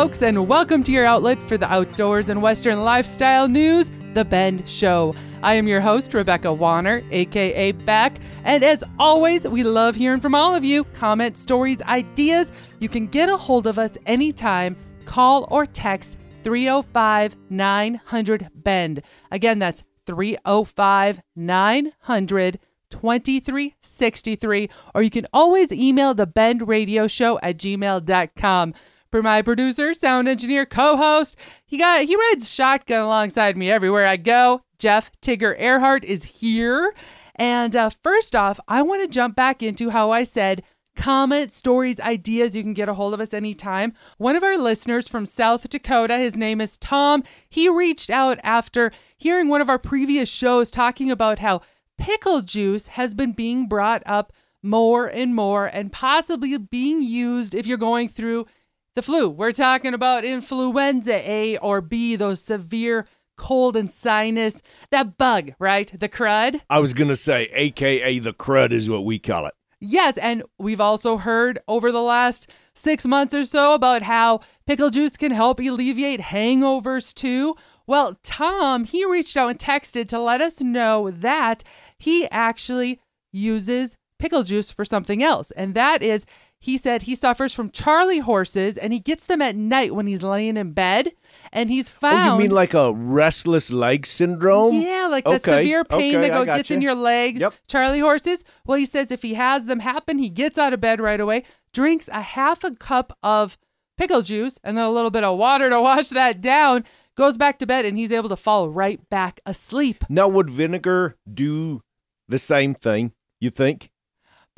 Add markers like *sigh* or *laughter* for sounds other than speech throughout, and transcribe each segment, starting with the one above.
folks, and welcome to your outlet for the outdoors and Western lifestyle news, The Bend Show. I am your host, Rebecca Wanner, aka Beck, and as always, we love hearing from all of you. Comments, stories, ideas. You can get a hold of us anytime. Call or text 305 900 Bend. Again, that's 305 900 2363, or you can always email the Bend Radio Show at gmail.com. For my producer, sound engineer, co-host, he got he rides shotgun alongside me everywhere I go. Jeff Tigger Erhardt is here. And uh, first off, I want to jump back into how I said comment, stories, ideas. You can get a hold of us anytime. One of our listeners from South Dakota, his name is Tom, he reached out after hearing one of our previous shows talking about how pickle juice has been being brought up more and more and possibly being used if you're going through the flu. We're talking about influenza A or B, those severe cold and sinus, that bug, right? The crud. I was going to say, AKA the crud is what we call it. Yes, and we've also heard over the last six months or so about how pickle juice can help alleviate hangovers too. Well, Tom, he reached out and texted to let us know that he actually uses pickle juice for something else. And that is, he said he suffers from Charlie horses and he gets them at night when he's laying in bed. And he's found. Oh, you mean like a restless leg syndrome? Yeah, like the Okay, severe pain okay, that go, gets in your legs. Yep. Charlie horses. Well, he says if he has them happen, he gets out of bed right away, drinks a half a cup of pickle juice and then a little bit of water to *laughs* wash that down, goes back to bed, and he's able to fall right back asleep. Now, would vinegar do the same thing? You think?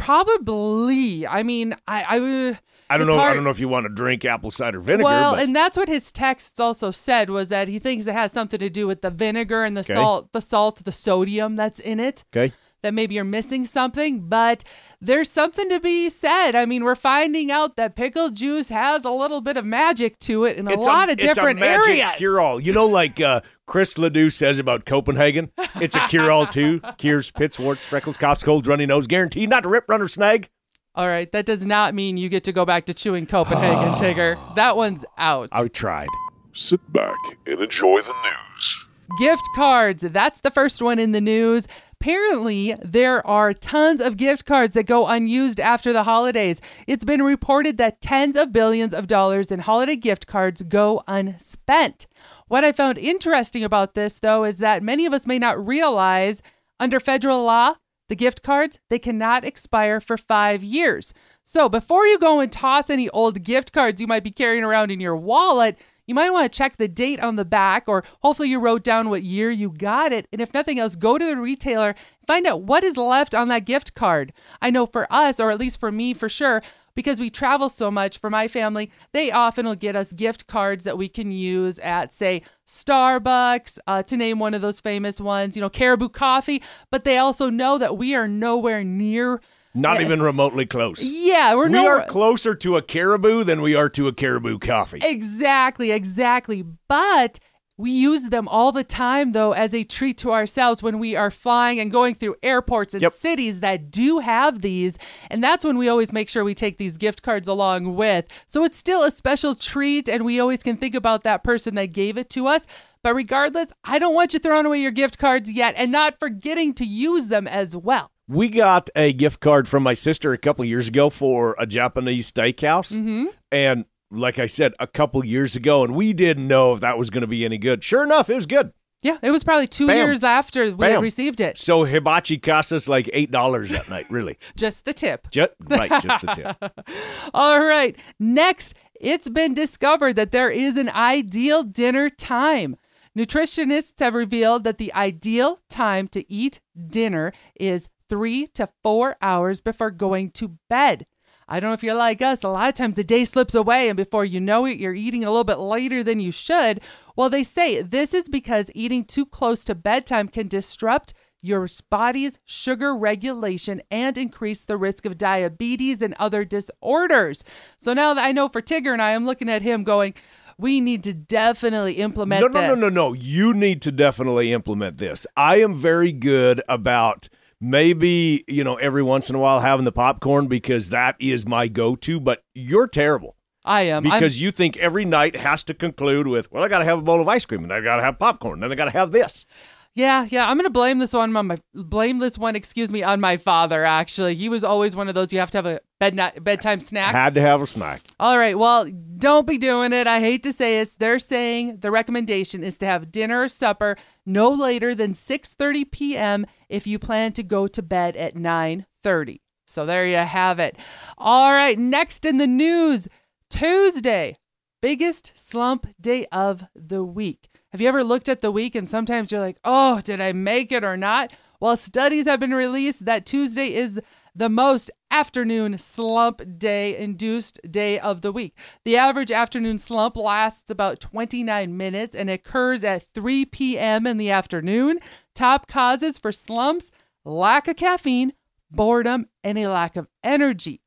Probably. I mean, I. I uh, I don't know. I don't know if you want to drink apple cider vinegar. Well, but and that's what his texts also said was that he thinks it has something to do with the vinegar and the Okay. salt, the salt, the sodium that's in it. okay. that maybe you're missing something, but there's something to be said. I mean, we're finding out that pickle juice has a little bit of magic to it in a It's lot of it's different a magic areas. Cure-all. You know, like uh, Chris LeDoux says about Copenhagen. *laughs* It's a cure-all too. Cures pits, warts, freckles, coughs, colds, runny nose. Guaranteed not to rip, run, or snag. All right, that does not mean you get to go back to chewing Copenhagen, *sighs* Tigger. That one's out. I tried. Sit back and enjoy the news. Gift cards. That's the first one in the news. Apparently, there are tons of gift cards that go unused after the holidays. It's been reported that tens of billions of dollars in holiday gift cards go unspent. What I found interesting about this, though, is that many of us may not realize under federal law, the gift cards, they cannot expire for five years. So before you go and toss any old gift cards you might be carrying around in your wallet, you might want to check the date on the back, or hopefully you wrote down what year you got it. And if nothing else, go to the retailer, find out what is left on that gift card. I know for us, or at least for me for sure, because we travel so much for my family, they often will get us gift cards that we can use at, say, Starbucks, uh, to name one of those famous ones, you know, Caribou Coffee. But they also know that we are nowhere near. Not Yeah. even remotely close. Yeah, we're we nowhere. are closer to a caribou than we are to a caribou coffee. Exactly, exactly. But we use them all the time, though, as a treat to ourselves when we are flying and going through airports and Yep. cities that do have these. And that's when we always make sure we take these gift cards along with. So it's still a special treat, and we always can think about that person that gave it to us. But regardless, I don't want you throwing away your gift cards yet and not forgetting to use them as well. We got a gift card from my sister a couple years ago for a Japanese steakhouse. Mm-hmm. And like I said, a couple years ago, and we didn't know if that was going to be any good. Sure enough, it was good. Yeah, it was probably two Bam. years after we had received it. So hibachi cost us like $8 that night, really. *laughs* Just the tip. Just, right, just the tip. *laughs* All right. Next, it's been discovered that there is an ideal dinner time. Nutritionists have revealed that the ideal time to eat dinner is three to four hours before going to bed. I don't know if you're like us, a lot of times the day slips away, and before you know it, you're eating a little bit later than you should. Well, they say this is because eating too close to bedtime can disrupt your body's sugar regulation and increase the risk of diabetes and other disorders. So now that I know for Tigger and I, I'm looking at him going, we need to definitely implement No, no, no, this. no, no. You need to definitely implement this. I am very good about maybe, you know, every once in a while having the popcorn because that is my go to, but you're terrible. I am. I'm- because you think every night has to conclude with, well, I got to have a bowl of ice cream, and I got to have popcorn, and then I got to have this. Yeah, yeah. I'm gonna blame this one on my blame this one, excuse me, on my father. Actually, he was always one of those you have to have a bed bedtime snack. Had to have a snack. All right, well, don't be doing it. I hate to say it. They're saying the recommendation is to have dinner or supper no later than 6:30 p.m. if you plan to go to bed at 9:30. So there you have it. All right, next in the news, Tuesday, biggest slump day of the week. Have you ever looked at the week and sometimes you're like, oh, did I make it or not? Well, studies have been released that Tuesday is the most afternoon slump day induced day of the week. The average afternoon slump lasts about 29 minutes and occurs at 3 p.m. in the afternoon. Top causes for slumps lack of caffeine, boredom, and a lack of energy.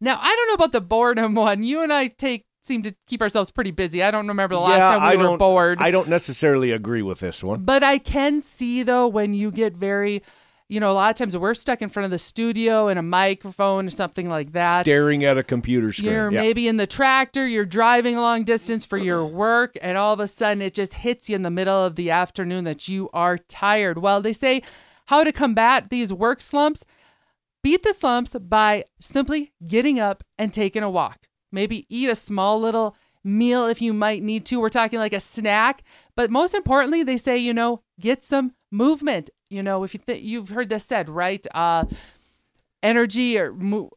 Now, I don't know about the boredom *laughs* one. You and I take seem to keep ourselves pretty busy. I don't remember the last yeah, time we I were bored. I don't necessarily agree with this one. But I can see though when you get very, you know, a lot of times we're stuck in front of the studio and a microphone or something like that. Staring at a computer screen. You're yeah. maybe in the tractor, you're driving a long distance for your work, and all of a sudden it just hits you in the middle of the afternoon that you are tired. Well, they say how to combat these work slumps. Beat the slumps by simply getting up and taking a walk. Maybe eat a small little meal if you might need to. We're talking like a snack. But most importantly, they say, you know, get some movement. You know, if you think you've heard this said, right? Uh, energy or mo-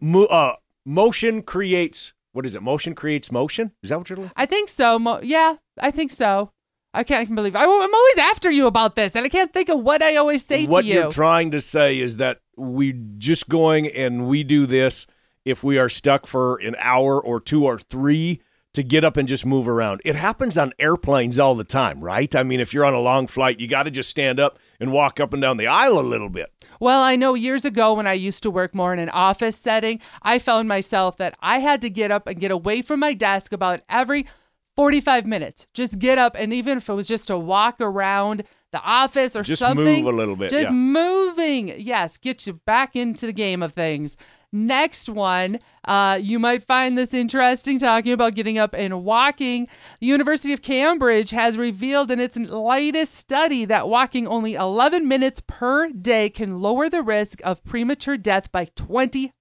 Mo- uh, motion creates, what is it? Motion creates motion? Is that what you're looking I think so. Mo- yeah, I think so. I can't believe I, am always after you about this, and I can't think of what I always say What to you. What you're trying to say is that we just going and we do this if we are stuck for an hour or two or three to get up and just move around. It happens on airplanes all the time, right? I mean, if you're on a long flight, you got to just stand up and walk up and down the aisle a little bit. Well, I know years ago when I used to work more in an office setting, I found myself that I had to get up and get away from my desk about every 45 minutes. Just get up, and even if it was just to walk around the office or Just something, Just move a little bit, Just yeah. moving, yes, get you back into the game of things. Next one, uh, you might find this interesting talking about getting up and walking. The University of Cambridge has revealed in its latest study that walking only 11 minutes per day can lower the risk of premature death by 25%.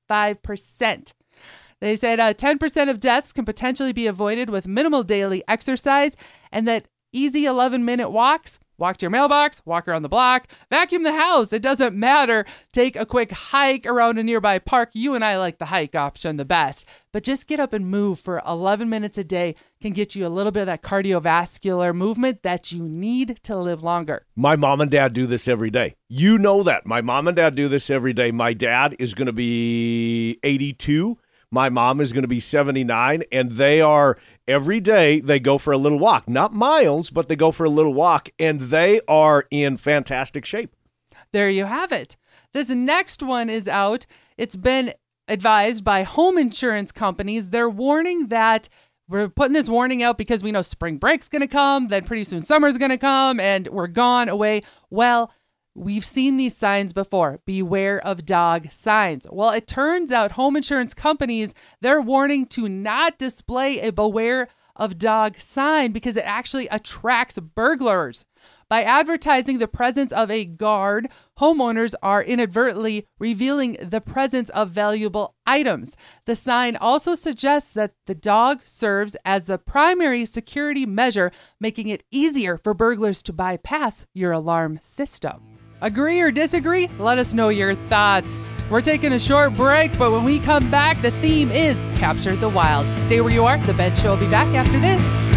They said uh, 10% of deaths can potentially be avoided with minimal daily exercise, and that easy 11 minute walks walk to your mailbox, walk around the block, vacuum the house. It doesn't matter. Take a quick hike around a nearby park. You and I like the hike option the best, but just get up and move for 11 minutes a day can get you a little bit of that cardiovascular movement that you need to live longer. My mom and dad do this every day. You know that. My mom and dad do this every day. My dad is going to be 82. My mom is going to be 79, and they are every day they go for a little walk. Not miles, but they go for a little walk, and they are in fantastic shape. There you have it. This next one is out. It's been advised by home insurance companies. They're warning that we're putting this warning out because we know spring break's going to come, then pretty soon summer's going to come, and we're gone away. Well, We've seen these signs before. Beware of dog signs. Well, it turns out home insurance companies, they're warning to not display a beware of dog sign because it actually attracts burglars. By advertising the presence of a guard, homeowners are inadvertently revealing the presence of valuable items. The sign also suggests that the dog serves as the primary security measure, making it easier for burglars to bypass your alarm system. Agree or disagree? Let us know your thoughts. We're taking a short break, but when we come back, the theme is Capture the Wild. Stay where you are. The Bend Show will be back after this.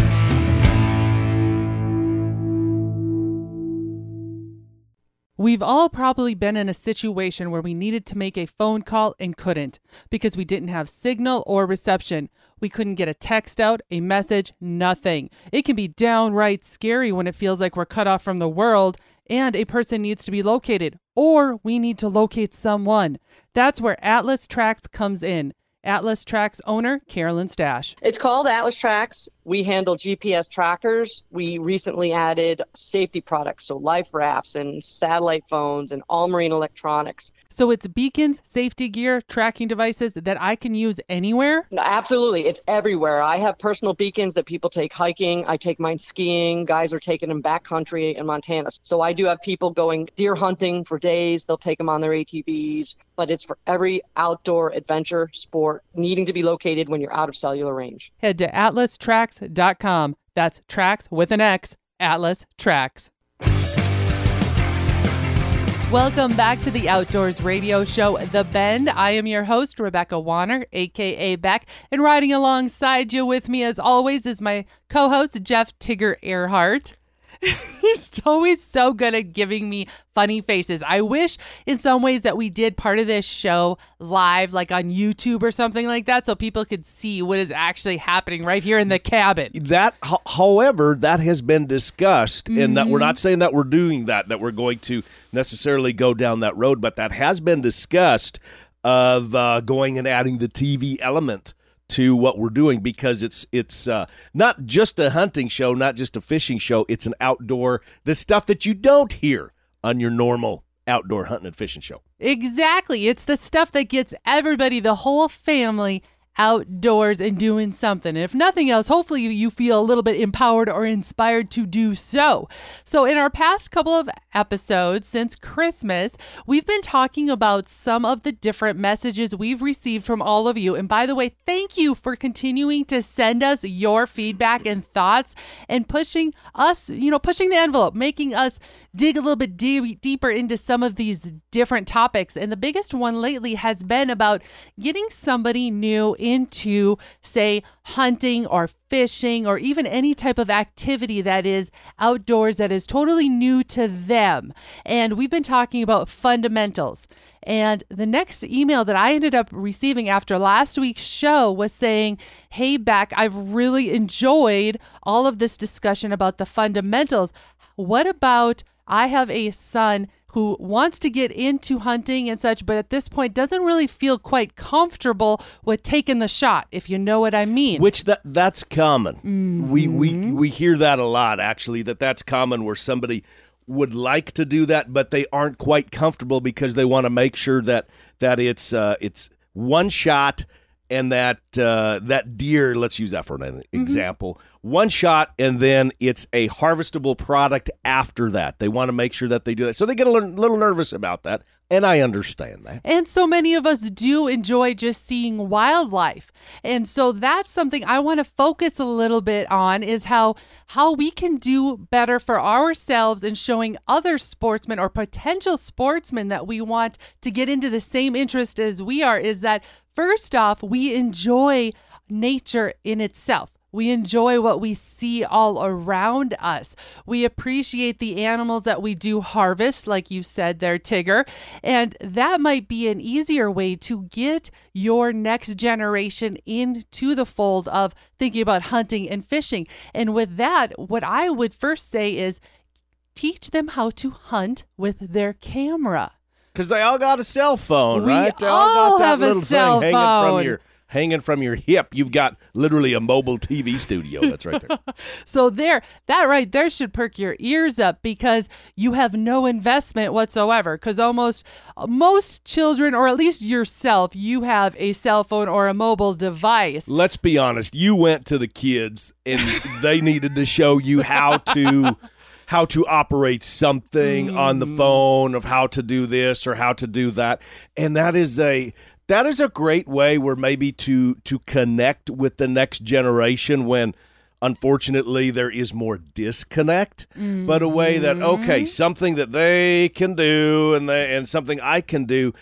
We've all probably been in a situation where we needed to make a phone call and couldn't because we didn't have signal or reception. We couldn't get a text out, a message, nothing. It can be downright scary when it feels like we're cut off from the world and a person needs to be located, or we need to locate someone. That's where Atlas Trax comes in. Atlas Trax owner Carolyn Stash. It's called Atlas Trax. We handle GPS trackers. We recently added safety products, so life rafts and satellite phones and all marine electronics. So it's beacons, safety gear, tracking devices that I can use anywhere? No, Absolutely. It's everywhere. I have personal beacons that people take hiking. I take mine skiing. Guys are taking them backcountry in Montana. So I do have people going deer hunting for days. They'll take them on their ATVs, but it's for every outdoor adventure sport needing to be located when you're out of cellular range. Head to atlastrax.com. That's tracks with an X, Atlas Trax. Welcome back to the Outdoors Radio Show, The Bend. I am your host, Rebecca Wanner, aka Beck, and riding alongside you with me, as always, is my co host, Jeff Tigger Erhardt. *laughs* He's always so good at giving me funny faces. I wish in some ways that we did part of this show live, like on YouTube or something like that, so people could see what is actually happening right here in the cabin. That, however, that has been discussed, and that we're not saying that we're doing that, that we're going to necessarily go down that road, but that has been discussed of uh, going and adding the TV element to what we're doing because it's it's uh, not just a hunting show, not just a fishing show. It's an outdoor the stuff that you don't hear on your normal outdoor hunting and fishing show. Exactly. It's the stuff that gets everybody, the whole family, outdoors and doing something. And if nothing else, hopefully you feel a little bit empowered or inspired to do so. So, in our past couple of episodes since Christmas, we've been talking about some of the different messages we've received from all of you. And by the way, thank you for continuing to send us your feedback and thoughts and pushing us, you know, pushing the envelope, making us dig a little bit de- deeper into some of these different topics. And the biggest one lately has been about getting somebody new into, say, hunting or fishing or even any type of activity that is outdoors that is totally new to them. And we've been talking about fundamentals. And the next email that I ended up receiving after last week's show was saying, Hey, Beck, I've really enjoyed all of this discussion about the fundamentals. What about I have a son who wants to get into hunting and such, but at this point doesn't really feel quite comfortable with taking the shot, if you know what I mean. Which that that's common. We we we hear that a lot actually. That that's common where somebody would like to do that, but they aren't quite comfortable because they want to make sure that that it's uh, it's one shot and that uh, that deer. Let's use that for an example. One shot, and then it's a harvestable product after that. They want to make sure that they do that, so they get a little, little nervous about that, and I understand that. And so many of us do enjoy just seeing wildlife. And so that's something I want to focus a little bit on is how how we can do better for ourselves in showing other sportsmen or potential sportsmen that we want to get into the same interest as we are is that first off, we enjoy nature in itself. We enjoy what we see all around us. We appreciate the animals that we do harvest, like you said there, Tigger. And that might be an easier way to get your next generation into the fold of thinking about hunting and fishing. And with that, what I would first say is teach them how to hunt with their camera. Because they all got a cell phone, We right? They all got that have a little cell thing hanging phone. from your hanging from your hip. You've got literally a mobile TV studio. That's right there. *laughs* So there, that right there should perk your ears up because you have no investment whatsoever. Because almost most children, or at least yourself, you have a cell phone or a mobile device. Let's be honest. You went to the kids, and they needed to show you how to *laughs* how to operate something on the mm. phone, of how to do this or how to do that, and that is a that is a great way where maybe to to connect with the next generation when unfortunately there is more disconnect but a way that okay mm-hmm. something that they can do and they and something i can do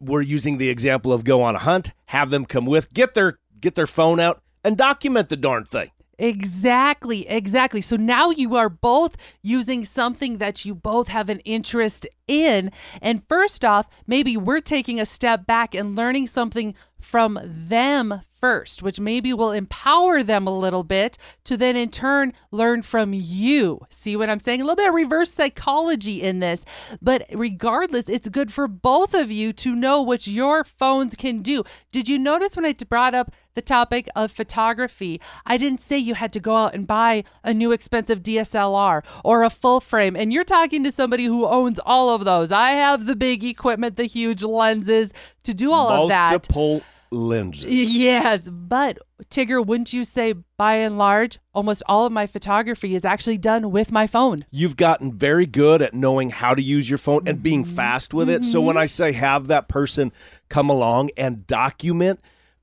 we're using the example of go on a hunt have them come with get their get their phone out and document the darn thing Exactly, exactly. So now you are both using something that you both have an interest in. And first off, maybe we're taking a step back and learning something from them first, which maybe will empower them a little bit to then in turn learn from you. See what I'm saying? A little bit of reverse psychology in this. But regardless, it's good for both of you to know what your phones can do. Did you notice when I brought up the topic of photography, I didn't say you had to go out and buy a new expensive DSLR or a full frame. And you're talking to somebody who owns all of those. I have the big equipment, the huge lenses to do all of that. Multiple lenses. Yes, but Tigger, wouldn't you say by and large, almost all of my photography is actually done with my phone? You've gotten very good at knowing how to use your phone and being Mm-hmm. fast with it. So when I say have that person come along and document,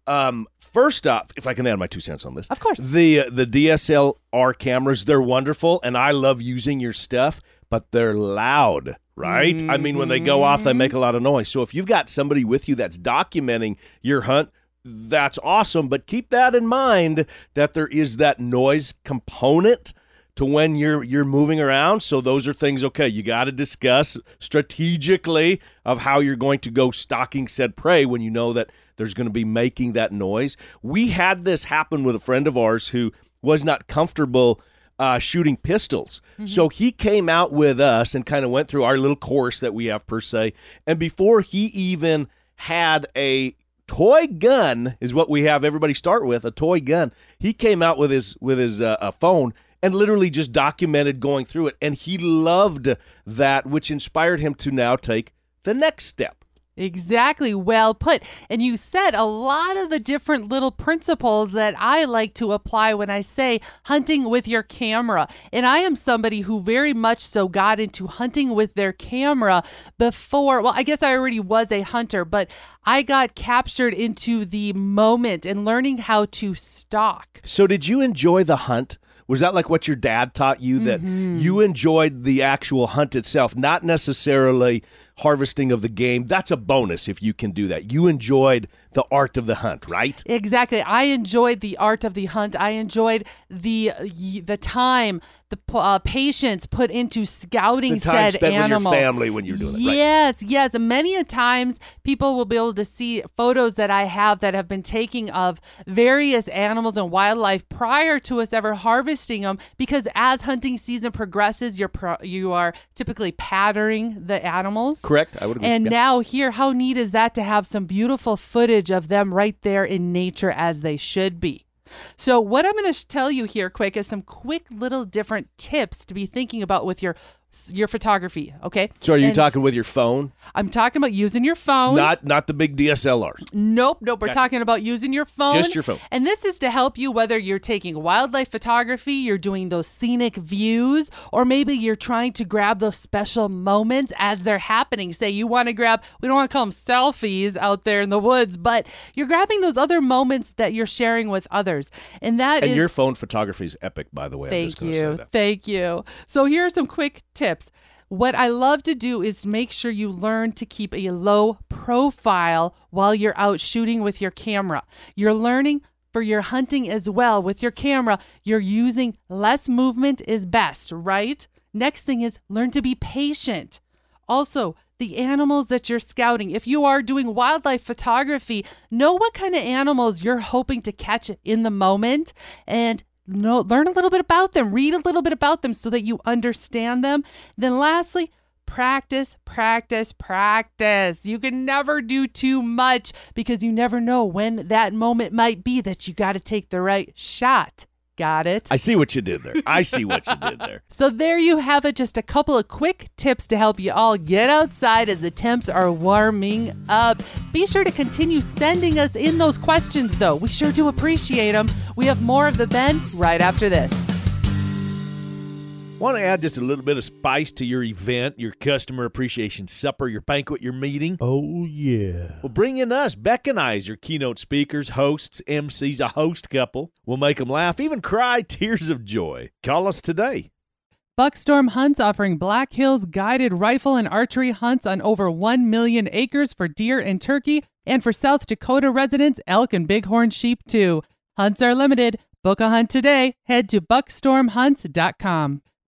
um, first off, if I can add my two cents on this, Of course. the uh, the DSLR cameras they're wonderful, and I love using your stuff, but they're loud. Right? I mean, when they go off, they make a lot of noise. So if you've got somebody with you that's documenting your hunt, that's awesome. But keep that in mind that there is that noise component to when you're you're moving around. So those are things okay, you got to discuss strategically of how you're going to go stalking said prey when you know that there's going to be making that noise. We had this happen with a friend of ours who was not comfortable uh, shooting pistols. So he came out with us and kind of went through our little course that we have per se. And before he even had a toy gun is what we have everybody start with a toy gun he came out with his with his uh, uh, phone and literally just documented going through it and he loved that which inspired him to now take the next step Exactly. Well put. And you said a lot of the different little principles that I like to apply when I say hunting with your camera. And I am somebody who very much so got into hunting with their camera before. Well, I guess I already was a hunter, but I got captured into the moment and learning how to stalk. so did you enjoy the hunt was that like what your dad taught you that mm-hmm. you enjoyed the actual hunt itself not necessarily harvesting of the game that's a bonus if you can do that you enjoyed the art of the hunt right Exactly. I enjoyed the art of the hunt. I enjoyed the the time, the uh, patience put into scouting the time said spent animal. with your family when you're doing it right Yes, yes. Many a times people will be able to see photos that I have that have been taking of various animals and wildlife prior to us ever harvesting them because as hunting season progresses, you're pro- you are typically patterning the animals. Correct i would agree And Yeah. now here, how neat is that to have some beautiful footage of them right there in nature as they should be. So what I'm going to tell you here quick is some quick little different tips to be thinking about with your your photography, okay? so are you And talking with your phone I'm talking about using your phone. Not not the big DSLRs. Nope, nope. We're Gotcha. talking about using your phone. Just your phone. And this is to help you whether you're taking wildlife photography, you're doing those scenic views, or maybe you're trying to grab those special moments as they're happening. Say you want to grab, we don't want to call them selfies out there in the woods, but you're grabbing those other moments that you're sharing with others. And that And your phone photography is epic, by the way. Thank just gonna say you. Thank you. So here are some quick tips. What I love to do is make sure you learn to keep a low profile while you're out shooting with your camera. You're learning for your hunting as well with your camera. You're using less movement is best, right? Next thing is learn to be patient. Also, the animals that you're scouting. If you are doing wildlife photography, know what kind of animals you're hoping to catch in the moment and know, learn a little bit about them, read a little bit about them so that you understand them. Then, lastly, practice, practice, practice. You can never do too much because you never know when that moment might be that you got to take the right shot. Got it? I see what you did there. I see what you did there. *laughs* So there you have it, just a couple of quick tips to help you all get outside as the temps are warming up. Be sure to continue sending us in those questions though. We sure do appreciate them. We have more of the Bend right after this. Want to add just a little bit of spice to your event, your customer appreciation supper, your banquet, your meeting? Oh, yeah. Well, bring in us, Beck and I, as your keynote speakers, hosts, MCs, a host couple. We'll make them laugh, even cry *laughs* tears of joy. Call us today. Buckstorm Hunts offering Black Hills guided rifle and archery hunts on over 1 million acres for deer and turkey, and for South Dakota residents, elk and bighorn sheep too. Hunts are limited. Book a hunt today. Head to buckstormhunts.com.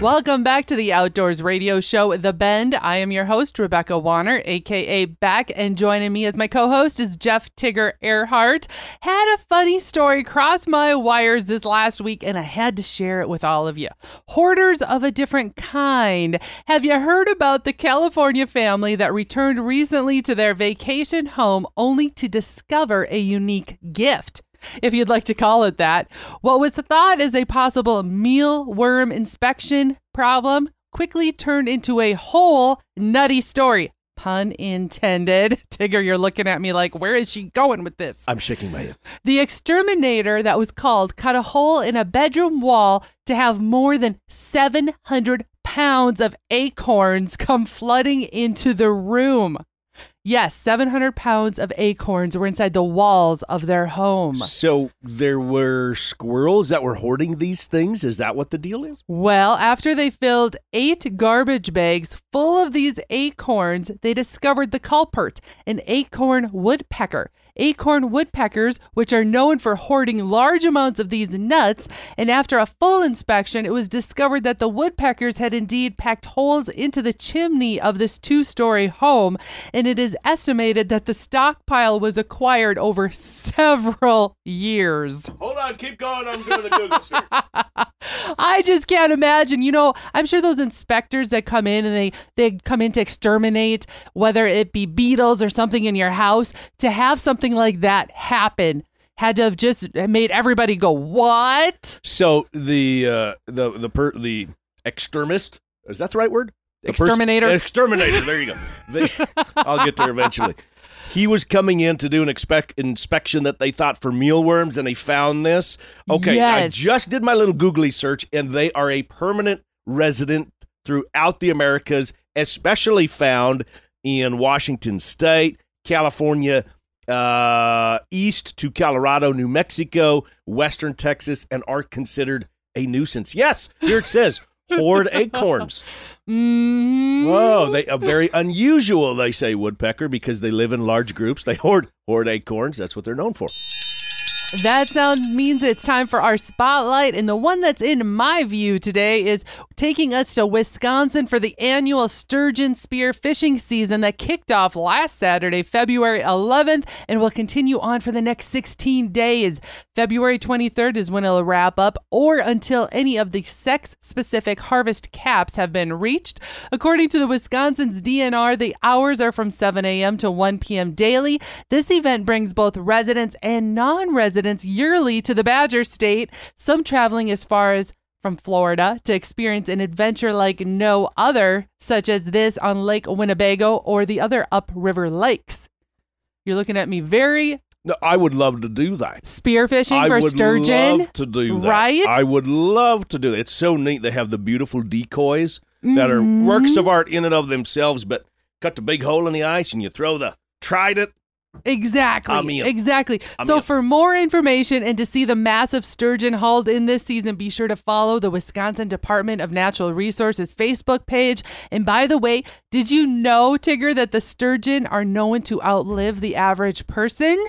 Welcome back to the Outdoors Radio Show, The Bend. I am your host, Rebecca Wanner, aka Beck, and joining me as my co host is Jeff Tigger Erhardt. Had a funny story cross my wires this last week, and I had to share it with all of you. Hoarders of a different kind. Have you heard about the California family that returned recently to their vacation home only to discover a unique gift? If you'd like to call it that. What was thought as a possible mealworm inspection problem quickly turned into a whole nutty story. Pun intended. *laughs* Tigger, you're looking at me like, where is she going with this? I'm shaking my head. The exterminator that was called cut a hole in a bedroom wall to have more than 700 pounds of acorns come flooding into the room. Yes, 700 pounds of acorns were inside the walls of their home. So there were squirrels that were hoarding these things. Is that what the deal is? Well, after they filled eight garbage bags full of these acorns, they discovered the culprit, an acorn woodpecker acorn woodpeckers, which are known for hoarding large amounts of these nuts. And after a full inspection, it was discovered that the woodpeckers had indeed packed holes into the chimney of this two story home. And it is estimated that the stockpile was acquired over *laughs* several years. Hold on, keep going. I'm doing the Google search. *laughs* I just can't imagine. You know, I'm sure those inspectors that come in and they they come in to exterminate whether it be beetles or something in your house to have something like that happen had to have just made everybody go what? So the uh, the the per, the extremist is that the right word? The Exterminator? exterminator. There you go. They, I'll get there eventually. He was coming in to do an expect, inspection that they thought for mealworms, and he found this. Okay, I just did my little googly search, and they are a permanent resident throughout the Americas, especially found in Washington State, California, uh, east to Colorado, New Mexico, Western Texas, and are considered a nuisance. Yes, here it says *laughs* hoard acorns. Mm-hmm. Whoa, they are very unusual. They say woodpecker because they live in large groups. They hoard hoard acorns. That's what they're known for. That sound means it's time for our spotlight. And the one that's in my view today is taking us to Wisconsin for the annual sturgeon spear fishing season that kicked off last Saturday, February 11th, and will continue on for the next 16 days. February 23rd is when it'll wrap up, or until any of the sex specific harvest caps have been reached. According to the Wisconsin's DNR, the hours are from 7 a.m. to 1 p.m. daily. This event brings both residents and non residents yearly to the Badger State, some traveling as far as from Florida to experience an adventure like no other, such as this on Lake Winnebago or the other upriver lakes. You're looking at me very No, I would love to do that. spearfishing I for would sturgeon. love to do that. right? I would love to do that. It's so neat. They have the beautiful decoys that are Mm-hmm. works of art in and of themselves, but cut the big hole in the ice and you throw the trident. Exactly. I'm in. Exactly. I'm so for more information and to see the massive sturgeon hauled in this season, be sure to follow the Wisconsin Department of Natural Resources Facebook page. And by the way, did you know, Tigger, that the sturgeon are known to outlive the average person?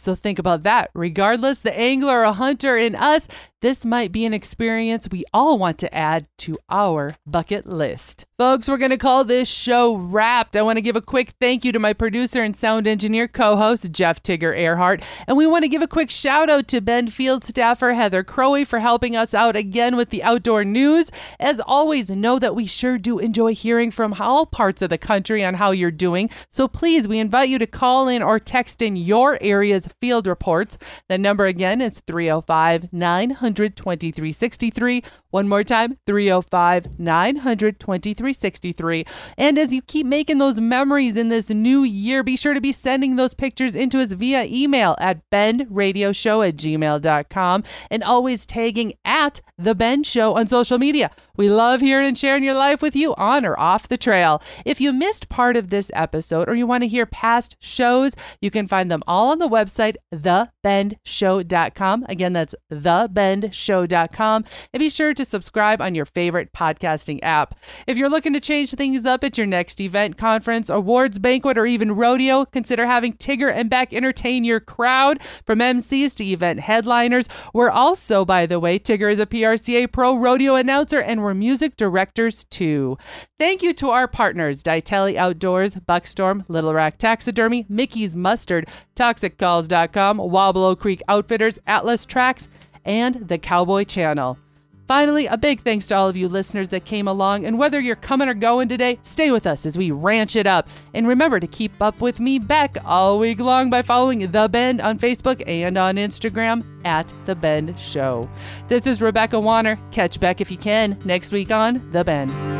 So think about that. Regardless, the angler or hunter in us, this might be an experience we all want to add to our bucket list. Folks, we're going to call this show wrapped. I want to give a quick thank you to my producer and sound engineer co host, Jeff Tigger Erhardt. And we want to give a quick shout out to Bend Field staffer Heather Crowey for helping us out again with the outdoor news. As always, know that we sure do enjoy hearing from all parts of the country on how you're doing. So please, we invite you to call in or text in your area's field reports. The number again is 305 900 900 2363. One more time 305 900 2363. And as you keep making those memories in this new year, be sure to be sending those pictures into us via email at bendradioshow at gmail.com and always tagging at The Bend Show on social media. We love hearing and sharing your life with you on or off the trail. If you missed part of this episode or you want to hear past shows, you can find them all on the website, thebendshow.com. Again, that's thebendshow.com. And be sure to subscribe on your favorite podcasting app. If you're looking to change things up at your next event, conference, awards, banquet, or even rodeo, consider having Tigger and Beck entertain your crowd from MCs to event headliners. We're also, by the way, Tigger is a PRCA Pro rodeo announcer and we're music directors too. Thank you to our partners, Ditelli Outdoors, Buckstorm, Little Rack Taxidermy, Mickey's Mustard, ToxicCalls.com, Wobble Creek Outfitters, Atlas Trax, and the Cowboy Channel. Finally, a big thanks to all of you listeners that came along. And whether you're coming or going today, stay with us as we ranch it up. And remember to keep up with me, Beck, all week long by following The Bend on Facebook and on Instagram at The Bend Show. This is Rebecca Wanner. Catch Beck if you can next week on The Bend.